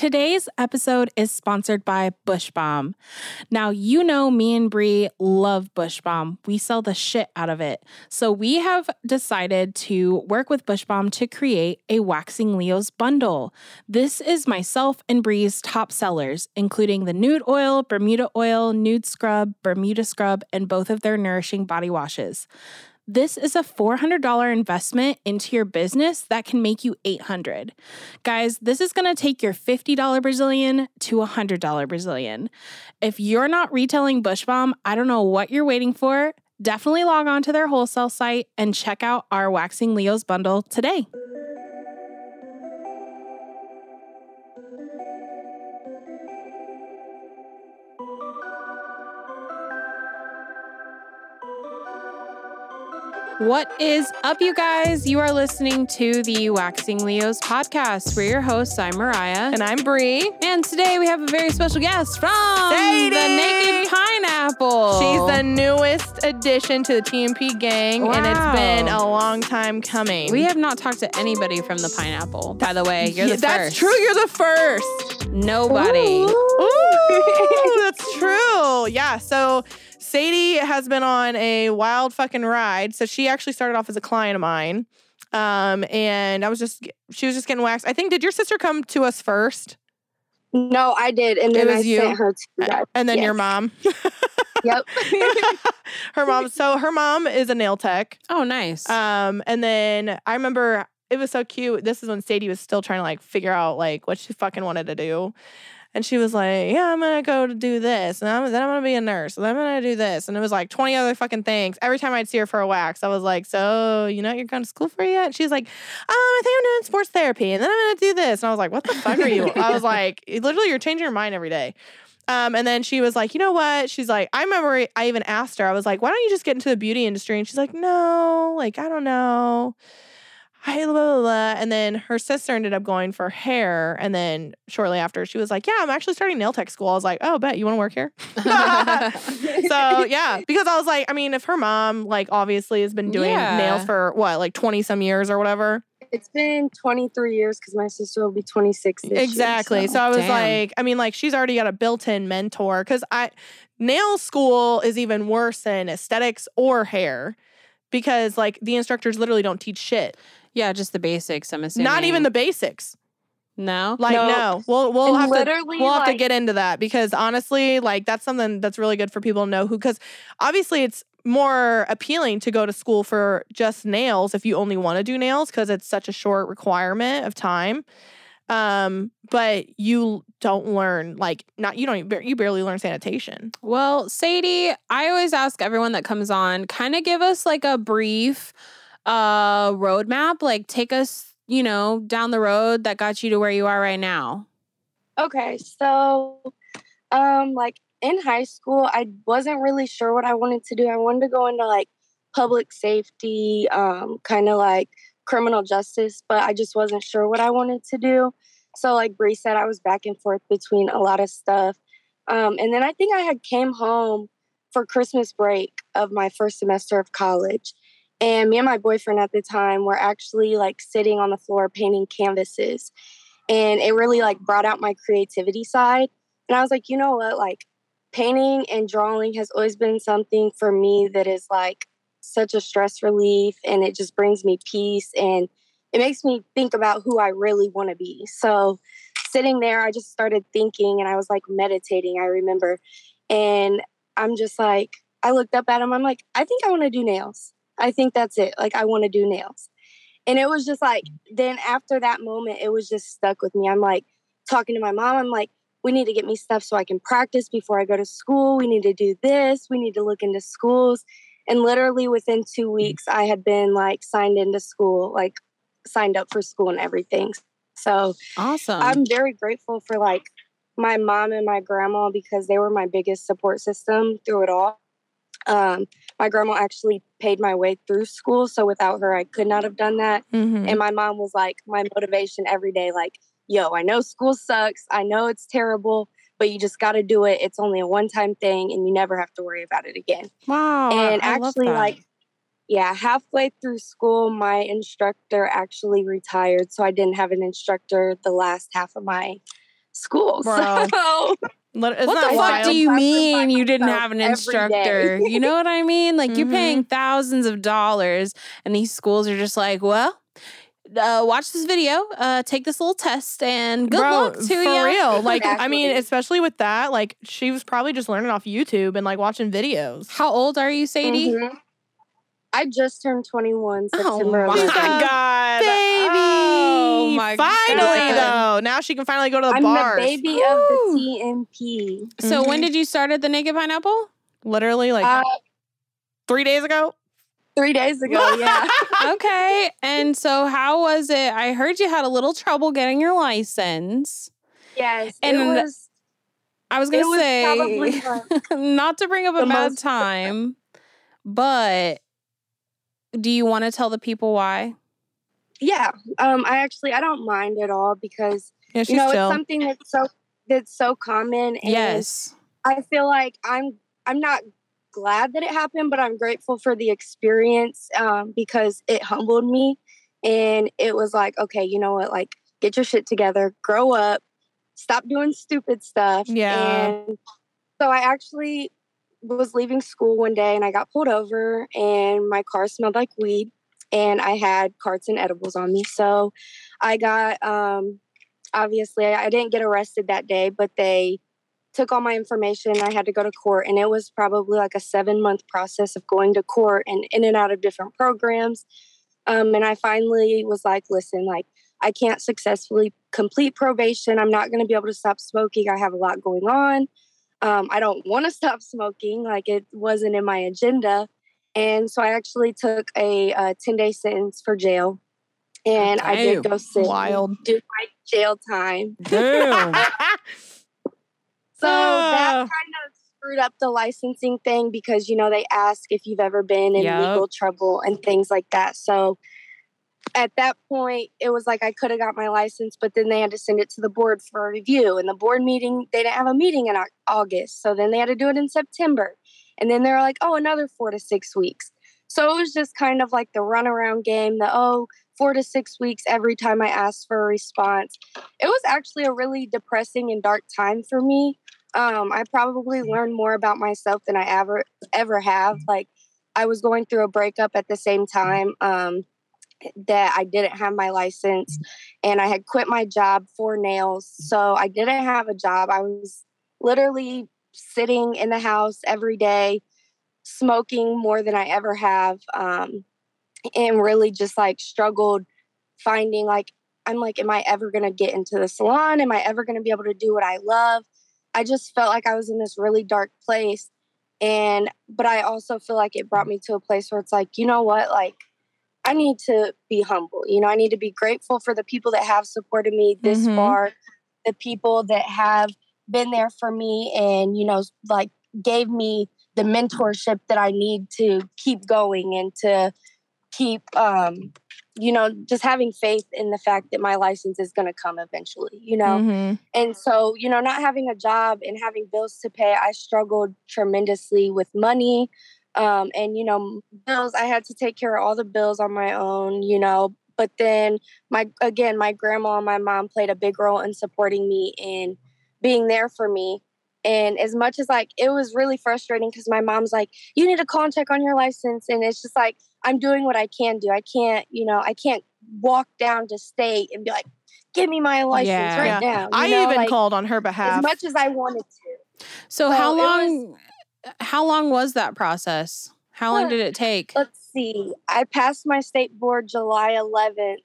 Today's episode is sponsored by Bush Balm. Now, you know me and Bree love Bush Balm. We sell the shit out of it. So, we have decided to work with Bush Balm to create a Waxing Leos bundle. This is myself and Bree's top sellers, including the nude oil, Bermuda oil, nude scrub, Bermuda scrub, and both of their nourishing body washes. This is a $400 investment into your business that can make you 800. Guys, this is going to take your $50 Brazilian to a $100 Brazilian. If you're not retailing Bush Balm, I don't know what you're waiting for. Definitely log on to their wholesale site and check out our Waxing Leos bundle today. What is up, you guys? You are listening to the Waxing Leos podcast. We're your hosts. I'm Mariah. And I'm Bree. And today we have a very special guest from Sadie! the Naked Pineapple. She's the newest addition to the TMP gang, and it's been a long time coming. We have not talked to anybody from the Pineapple, by the way. You're Yeah, the That's true. You're the first. Nobody. Ooh, that's true. Yeah. So Sadie has been on a wild fucking ride. So she actually started off as a client of mine. Um, and I was just, she was just getting waxed. I think, did your sister come to us first? No, I did, and It then I was you? sent her to you. And then your mom. Yep. her mom. So her mom is a nail tech. Oh, nice. Um, and then I remember it was so cute. This is when Sadie was still trying to like figure out like what she fucking wanted to do. And she was like, Yeah, I'm gonna go to do this. And I'm, then I'm gonna be a nurse. And I'm gonna do this. And it was like 20 other fucking things. Every time I'd see her for a wax, I was like, So, you know you're going to school for yet? And she's like, Um, I think I'm doing sports therapy. And then I'm gonna do this. And I was like, What the fuck are you? I was like, Literally, you're changing your mind every day. Um, and then she was like, you know what? She's like, I remember I even asked her, I was like, why don't you just get into the beauty industry? And she's like, no, like, I don't know. I blah, blah, blah. And then her sister ended up going for hair. And then shortly after, she was like, yeah, I'm actually starting nail tech school. I was like, oh, bet you want to work here? so yeah, because I was like, I mean, if her mom, like, obviously has been doing Yeah. nails for what, like 20 some years or whatever. It's been 23 years because my sister will be 26 this year, Exactly. so. so. I was Damn. like, I mean, like she's already got a built-in mentor because I nail school is even worse than aesthetics or hair because like the instructors literally don't teach shit. Yeah, just the basics, I'm assuming. Not even the basics. No? Like No. no, we'll we'll And have to we'll have to get into that because honestly, like that's something that's really good for people to know who because obviously it's more appealing to go to school for just nails if you only want to do nails because it's such a short requirement of time. Um, but you don't learn like not you don't even- you barely learn sanitation. Well, Sadie, I always ask everyone that comes on, kind of give us like a brief uh roadmap, like take us, you know, down the road that got you to where you are right now. Okay, so um like in high school, I wasn't really sure what I wanted to do. I wanted to go into like public safety, um, kind of like criminal justice, but I just wasn't sure what I wanted to do. So like Bree said, I was back and forth between a lot of stuff. Um, and then I think I had came home for Christmas break of my first semester of college. And me and my boyfriend at the time were actually like sitting on the floor painting canvases. And it really like brought out my creativity side. And I was like, you know what? Like painting and drawing has always been something for me that is like such a stress relief and it just brings me peace and it makes me think about who I really want to be. So sitting there, I just started thinking and I was like meditating, I remember. And I'm just like, I looked up at him. I'm like, I think I want to do nails. I think that's it. Like, I want to do nails. And it was just like, mm. then after that moment, it was just stuck with me. I'm like talking to my mom. I'm like, we need to get me stuff so I can practice before I go to school. We need to do this. We need to look into schools. And literally within two mm. weeks, I had been like signed into school, like signed up for school and everything. So Awesome. I'm very grateful for like my mom and my grandma because they were my biggest support system through it all. Um, my grandma actually paid my way through school. So without her, I could not have done that. Mm-hmm. And my mom was like my motivation every day, like, yo, I know school sucks. I know it's terrible, but you just got to do it. It's only a one time thing and you never have to worry about it again. wow. And I actually, like, yeah, halfway through school, my instructor actually retired. So I didn't have an instructor the last half of my school. Bro. So what the fuck wild? do you mean you didn't have an instructor? you know what I mean? Like you're Mhm. paying thousands of dollars, and these schools are just like, well, uh, watch this video, uh, take this little test, and good Bro, luck to for you. real. Like, I mean, especially with that, like, she was probably just learning off YouTube and like watching videos. How old are you, Sadie? mhm. I just turned 21 Oh September my God, Baby. Oh, My finally, God. though, now she can finally go to the I'm bars. the baby Woo. of the TMP. So when Mhm. did you start at the Naked Pineapple? Literally, like Uh, three days ago. three days ago, yeah. okay. And so how was it? I heard you had a little trouble getting your license. Yes, And it was. I was gonna was say like, not to bring up a bad time, but do you want to tell the people why? Yeah. Um, I actually I don't mind at all because Yeah, you know it's something that's so that's so common. And yes. I feel like I'm I'm not glad that it happened, but I'm grateful for the experience um, because it humbled me, and it was like, okay, you know what, like get your shit together, grow up, stop doing stupid stuff. Yeah. And so I actually was leaving school one day and I got pulled over and my car smelled like weed and I had carts and edibles on me. So I got um obviously I didn't get arrested that day, but they took all my information. I had to go to court and it was probably like a 7 month process of going to court and in and out of different programs. Um and I finally was like, listen, like I can't successfully complete probation. I'm not going to be able to stop smoking. I have a lot going on. Um, I don't want to stop smoking. Like it wasn't in my agenda. And so I actually took a, uh 10 day sentence for jail. And I did go sit Wild. do my jail time. Damn. So that Ah. kind of screwed up the licensing thing because you know they ask if you've ever been in Yup. legal trouble and things like that. So at that point, it was like I could have got my license, but then they had to send it to the board for a review. And the board meeting, they didn't have a meeting in August, so then they had to do it in September. And then they're like, "Oh, another four to six weeks." So it was just kind of like the runaround game. The oh, four to six weeks every time I asked for a response. It was actually a really depressing and dark time for me um, I probably learned more about myself than I ever ever have. Like I was going through a breakup at the same time um, that I didn't have my license, and I had quit my job for nails, so I didn't have a job. I was literally sitting in the house every day, smoking more than I ever have, um, and really just like struggled finding like I'm like, am I ever gonna get into the salon? Am I ever gonna be able to do what I love? I just felt like I was in this really dark place. And, but I also feel like it brought me to a place where it's like, you know what? Like, I need to be humble. You know, I need to be grateful for the people that have supported me this Mhm. far, the people that have been there for me and, you know, like gave me the mentorship that I need to keep going and to keep, um, you know, just having faith in the fact that my license is going to come eventually, you know? Mhm. And so, you know, not having a job and having bills to pay, I struggled tremendously with money. Um, and, you know, bills, I had to take care of all the bills on my own, you know. But then, my again, my grandma and my mom played a big role in supporting me and being there for me. And as much as like it was really frustrating because my mom's like, you need to call and check on your license. And it's just like, I'm doing what I can do. I can't, you know, I can't walk down to state and be like, give me my license Yeah. right Yeah. now. you I know, even like, called on her behalf. as much as I wanted to. So So how it was- long how long was that process? How long did it take? Let's see. I passed my state board July 11th,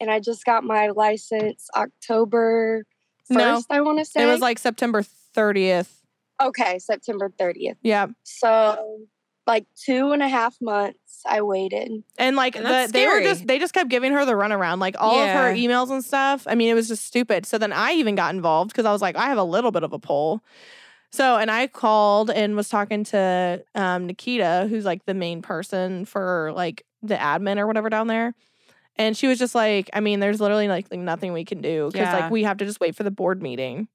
and I just got my license October 1st, No, I want to say. it was like September 30th. okay, September 30th. Yeah. So, like two and a half months I waited. And like And the, that's they were just they just kept giving her the runaround, like all of her emails and stuff. I mean, it was just stupid. So then I even got involved because I was like, I have a little bit of a pull. So and I called and was talking to um, Nikita, who's like the main person for like the admin or whatever down there. And she was just like, I mean, there's literally like, like nothing we can do because Yeah. like we have to just wait for the board meeting.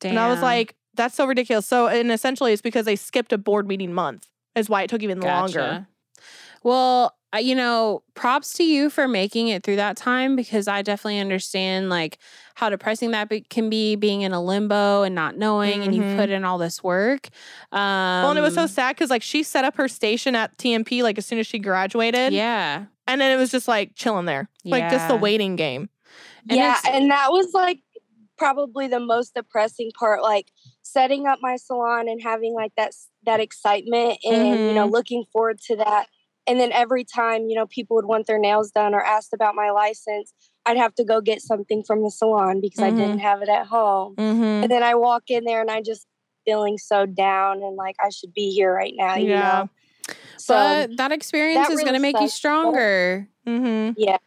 Damn. And I was like, that's so ridiculous. So and essentially it's because they skipped a board meeting month is why it took even longer. Gotcha. Well, you know, props to you for making it through that time because I definitely understand like how depressing that be- can be being in a limbo and not knowing and you Mhm. put in all this work. Um, well, and it was so sad because like she set up her station at TMP like as soon as she graduated. Yeah. And then it was just like chilling there. Like just the waiting game. And yeah, and that was like probably the most depressing part. Like setting up my salon and having like that that excitement and you know Mhm. looking forward to that. And then every time you know people would want their nails done or asked about my license, I'd have to go get something from the salon because I Mhm. didn't have it at home. Mm-hmm. And then I walk in there and I just feeling so down and like I should be here right now. You Yeah. know. So but that experience that is going to make you stronger. Mm-hmm. Yeah.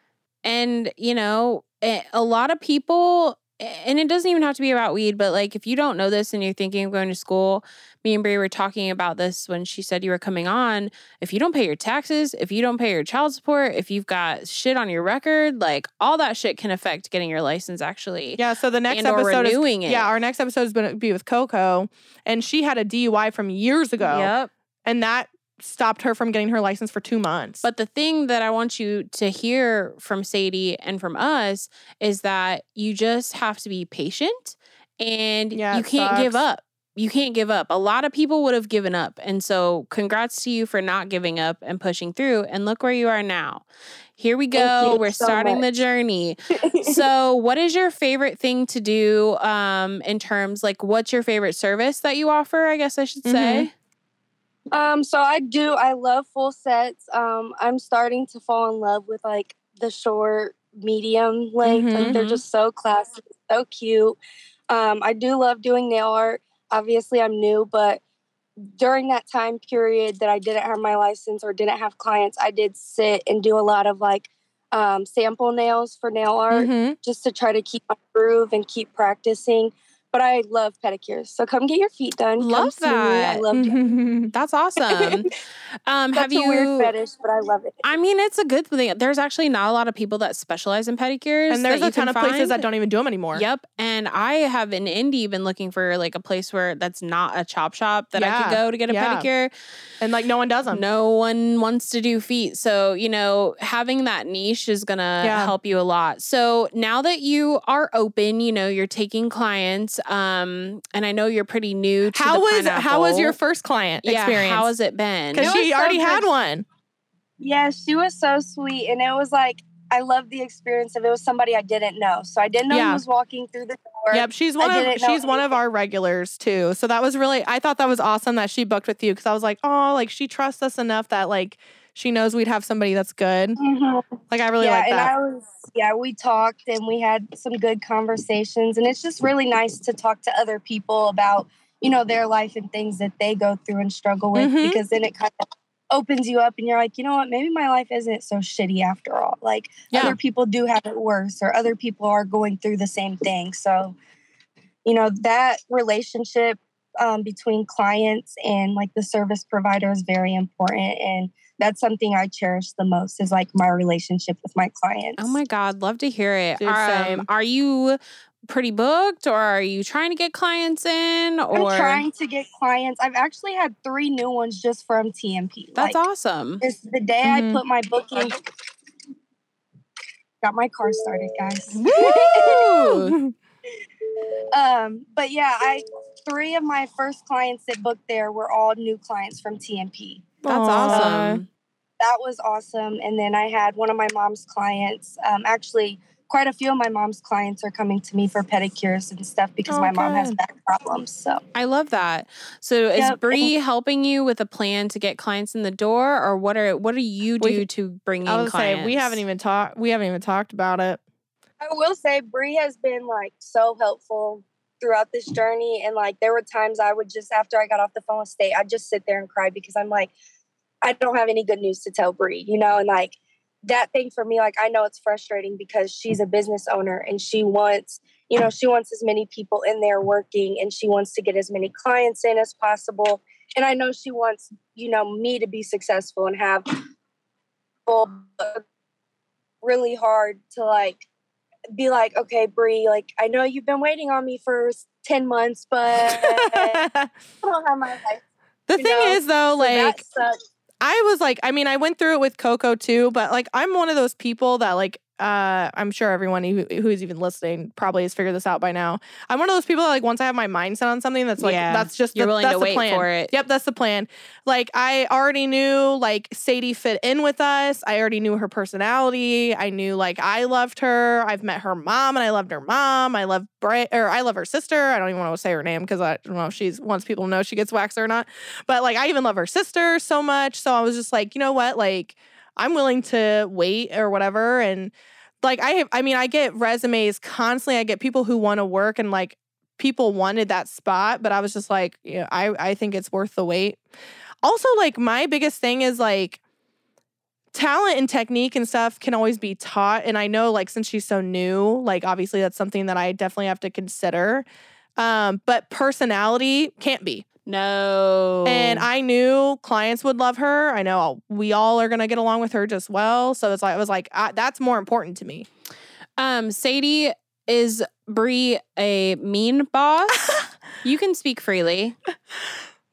And you know eh, a lot of people and it doesn't even have to be about weed but like if you don't know this and you're thinking of going to school me and Bree were talking about this when she said you were coming on if you don't pay your taxes if you don't pay your child support if you've got shit on your record like all that shit can affect getting your license actually Yeah. So the next and or episode is renewing it yeah, our next episode is going to be with Coco, and she had a DUI from years ago, yep and that stopped her from getting her license for two months. But the thing that I want you to hear from Sadie and from us is that you just have to be patient and Yeah, you can't give up. You can't give up. A lot of people would have given up. And so, congrats to you for not giving up and pushing through. And look where you are now. Here we go. We're so starting the journey. so, what is your favorite thing to do um, in terms like what's your favorite service that you offer? I guess I should say. Um, so I do. I love full sets. Um, I'm starting to fall in love with like the short, medium length. Like they're Mhm. just so classic, so cute. Um, I do love doing nail art. Obviously, I'm new, but during that time period that I didn't have my license or didn't have clients, I did sit and do a lot of like um, sample nails for nail art Mhm. just to try to keep my groove and keep practicing. But I love pedicures, so come get your feet done. Come Love see me. I that. love. That's awesome. Um, That's have you? a weird fetish, but I love it. I mean, it's a good thing. There's actually not a lot of people that specialize in pedicures. and there's a ton can of places that don't even do them anymore. Yep. And I have in Indy been looking for like a place where that's not a chop shop that I could go to get a Yeah. pedicure. And like no one does them. No one wants to do feet. So, you know, having that niche is going to Yeah. help you a lot. So, now that you are open, you know, you're taking clients um and I know you're pretty new to How the was how was your first client yeah, experience? how has it been? Because It she was so already had good. one. Yeah, she was so sweet, and it was like I loved the experience of it was somebody I didn't know, so I didn't know Yeah. who was walking through the door. Yep, she's one of didn't know she's one of our regulars too. So that was really I thought that was awesome that she booked with you because I was like, oh, like she trusts us enough that like she knows we'd have somebody that's good. Mhm. Like I really yeah, like and that. I was yeah, we talked and we had some good conversations, and it's just really nice to talk to other people about you know their life and things that they go through and struggle with, Mhm. because then it kind of opens you up, and you're like, you know what, maybe my life isn't so shitty after all. Like Yeah. other people do have it worse, or other people are going through the same thing. So, you know, that relationship um, between clients and like the service provider is very important, and that's something I cherish the most is like my relationship with my clients. Oh my God, love to hear it. Dude, Um, are you pretty booked or are you trying to get clients in? Or I'm trying to get clients. I've actually had three new ones just from TMP. that's like, awesome. It's the day Mhm. I put my booking. Got my car started, guys. Woo! um, but yeah, I three of my first clients that booked there were all new clients from TMP. That's Aw. awesome. That was awesome. And then I had one of my mom's clients. Um, actually, quite a few of my mom's clients are coming to me for pedicures and stuff because Oh, my mom has back problems. So I love that. So is Yep, Bree helping you with a plan to get clients in the door or what are what do you We- do to bring in I clients? say we haven't even talked we haven't even talked about it. I will say Bree has been like so helpful throughout this journey. And like there were times I would just after I got off the phone with State, I'd just sit there and cry because I'm like, I don't have any good news to tell Bree, you know, and like that thing for me, like I know it's frustrating because she's a business owner and she wants, you know, she wants as many people in there working and she wants to get as many clients in as possible. And I know she wants, you know, me to be successful and have really hard to like be like, okay, Bree, like I know you've been waiting on me for ten months, but I the don't have my life. thing know, is though, like sucks. I was like, I mean, I went through it with Coco too, but like, I'm one of those people that like, uh, I'm sure everyone who, who's even listening probably has figured this out by now. I'm one of those people that like, once I have my mindset on something, that's like, Yeah. that's just You're the, willing that's to the wait plan. for it. Yep, that's the plan. Like, I already knew like Sadie fit in with us. I already knew her personality. I knew like I loved her. I've met her mom, and I loved her mom. I love Bray, or I love her sister. I don't even want to say her name because I don't know if she's wants people to know she gets waxed or not. But like, I even love her sister so much. So I was just like, you know what, like. I'm willing to wait or whatever. And like I I mean, I get resumes constantly. I get people who want to work and like people wanted that spot, but I was just like, yeah, I, I think it's worth the wait. Also, like my biggest thing is like talent and technique and stuff can always be taught. And I know like since she's so new, like obviously that's something that I definitely have to consider. Um, but personality can't be. No. And I knew clients would love her. I know we all are gonna get along with her just well. So it's like I was like, I, that's more important to me. um, Sadie is Bree a mean boss? you can speak freely.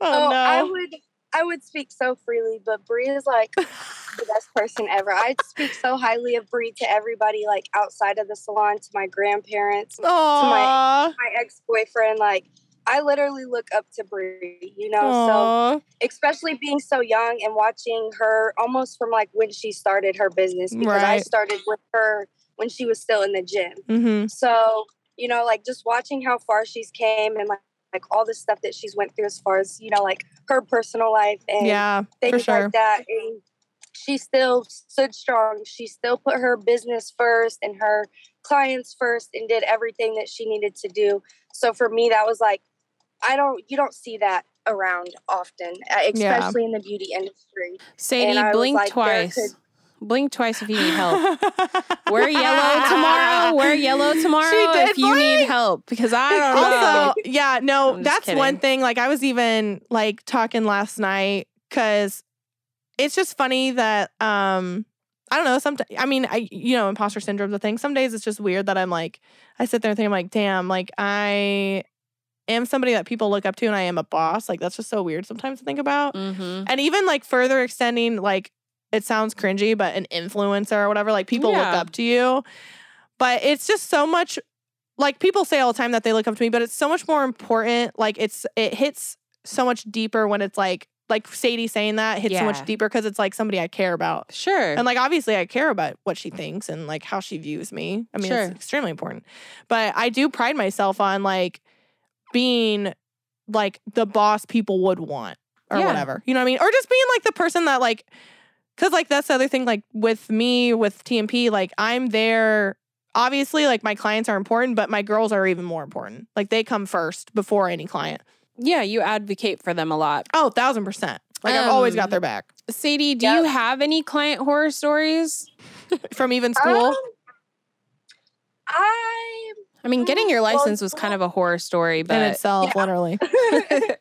Oh, no! I would I would speak so freely, but Bree is like the best person ever. I'd speak so highly of Bree to everybody, like outside of the salon, to my grandparents, Aw. my ex boyfriend. Like I literally look up to Bree, you know. So especially being so young and watching her almost from like when she started her business because I started with her when she was still in the gym. Mhm. So, you know, like just watching how far she's came and like, like all the stuff that she's went through as far as, you know, like her personal life and Yeah, things sure. like that. And she still stood strong. She still put her business first and her clients first and did everything that she needed to do. So for me, that was like, I don't, you don't see that around often, uh, Yeah. especially in the beauty industry. Sadie, blink like, twice. could- Blink twice if you need help. Wear yellow tomorrow. Wear yellow tomorrow did if you need help because I don't know. also, yeah, no, I'm that's one thing. Like I was even like talking last night because it's just funny that um I don't know. Sometimes I mean, I you know, imposter syndrome's a thing. Some days it's just weird that I'm like, I sit there and think I'm like, damn, like I am somebody that people look up to, and I am a boss. Like that's just so weird sometimes to think about. hmm And even like further extending, like it sounds cringy, but an influencer or whatever, like people look up to you. But it's just so much like people say all the time that they look up to me, but it's so much more important. Like it's it hits so much deeper when it's like like Sadie saying that hits so much deeper because it's like somebody I care about. Sure. And like obviously I care about what she thinks and like how she views me. I mean, Sure. it's extremely important. But I do pride myself on like being like the boss people would want or Yeah. whatever. You know what I mean? Or just being like the person that like cuz like that's the other thing like with me with TMP like I'm there obviously like my clients are important, but my girls are even more important. Like they come first before any client. yeah, you advocate for them a lot. Oh, thousand percent. Like I've always got Um, their back. Sadie, do Yep. you have any client horror stories? From even school. Um, I I mean, getting your license was kind of a horror story, but in itself, Yeah. literally.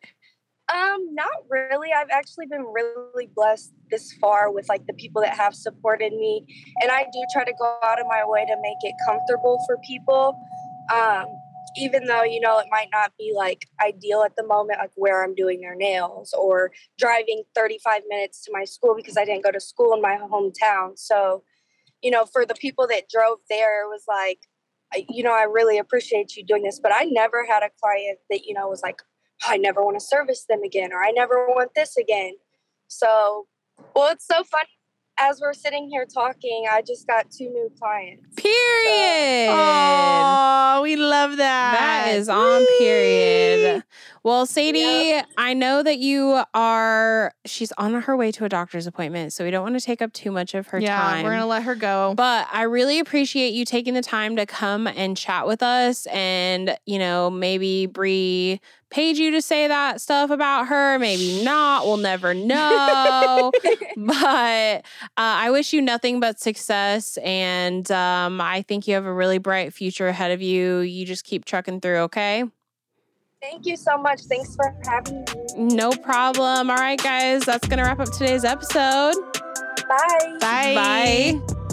Um, not really. I've actually been really blessed this far with like the people that have supported me, and I do try to go out of my way to make it comfortable for people. Um, even though you know it might not be like ideal at the moment, like where I'm doing their nails or driving 35 minutes to my school because I didn't go to school in my hometown. So, you know, for the people that drove there, it was like, I- you know, I really appreciate you doing this, but I never had a client that you know was like. Oh, I never want to service them again, or I never want this again. So, well, it's so funny. As we're sitting here talking, I just got two new clients. period. Oh, we love that. That is on period. Well, Sadie, Yep. I know that you are, she's on her way to a doctor's appointment, so we don't want to take up too much of her yeah, time. we're gonna let her go. But I really appreciate you taking the time to come and chat with us. And, you know, maybe Bree paid you to say that stuff about her. Maybe not. We'll never know. but uh, I wish you nothing but success. And um, I think you have a really bright future ahead of you. You just keep trucking through, okay? Thank you so much. Thanks for having me. No problem. All right, guys, that's going to wrap up today's episode. Bye. Bye. Bye.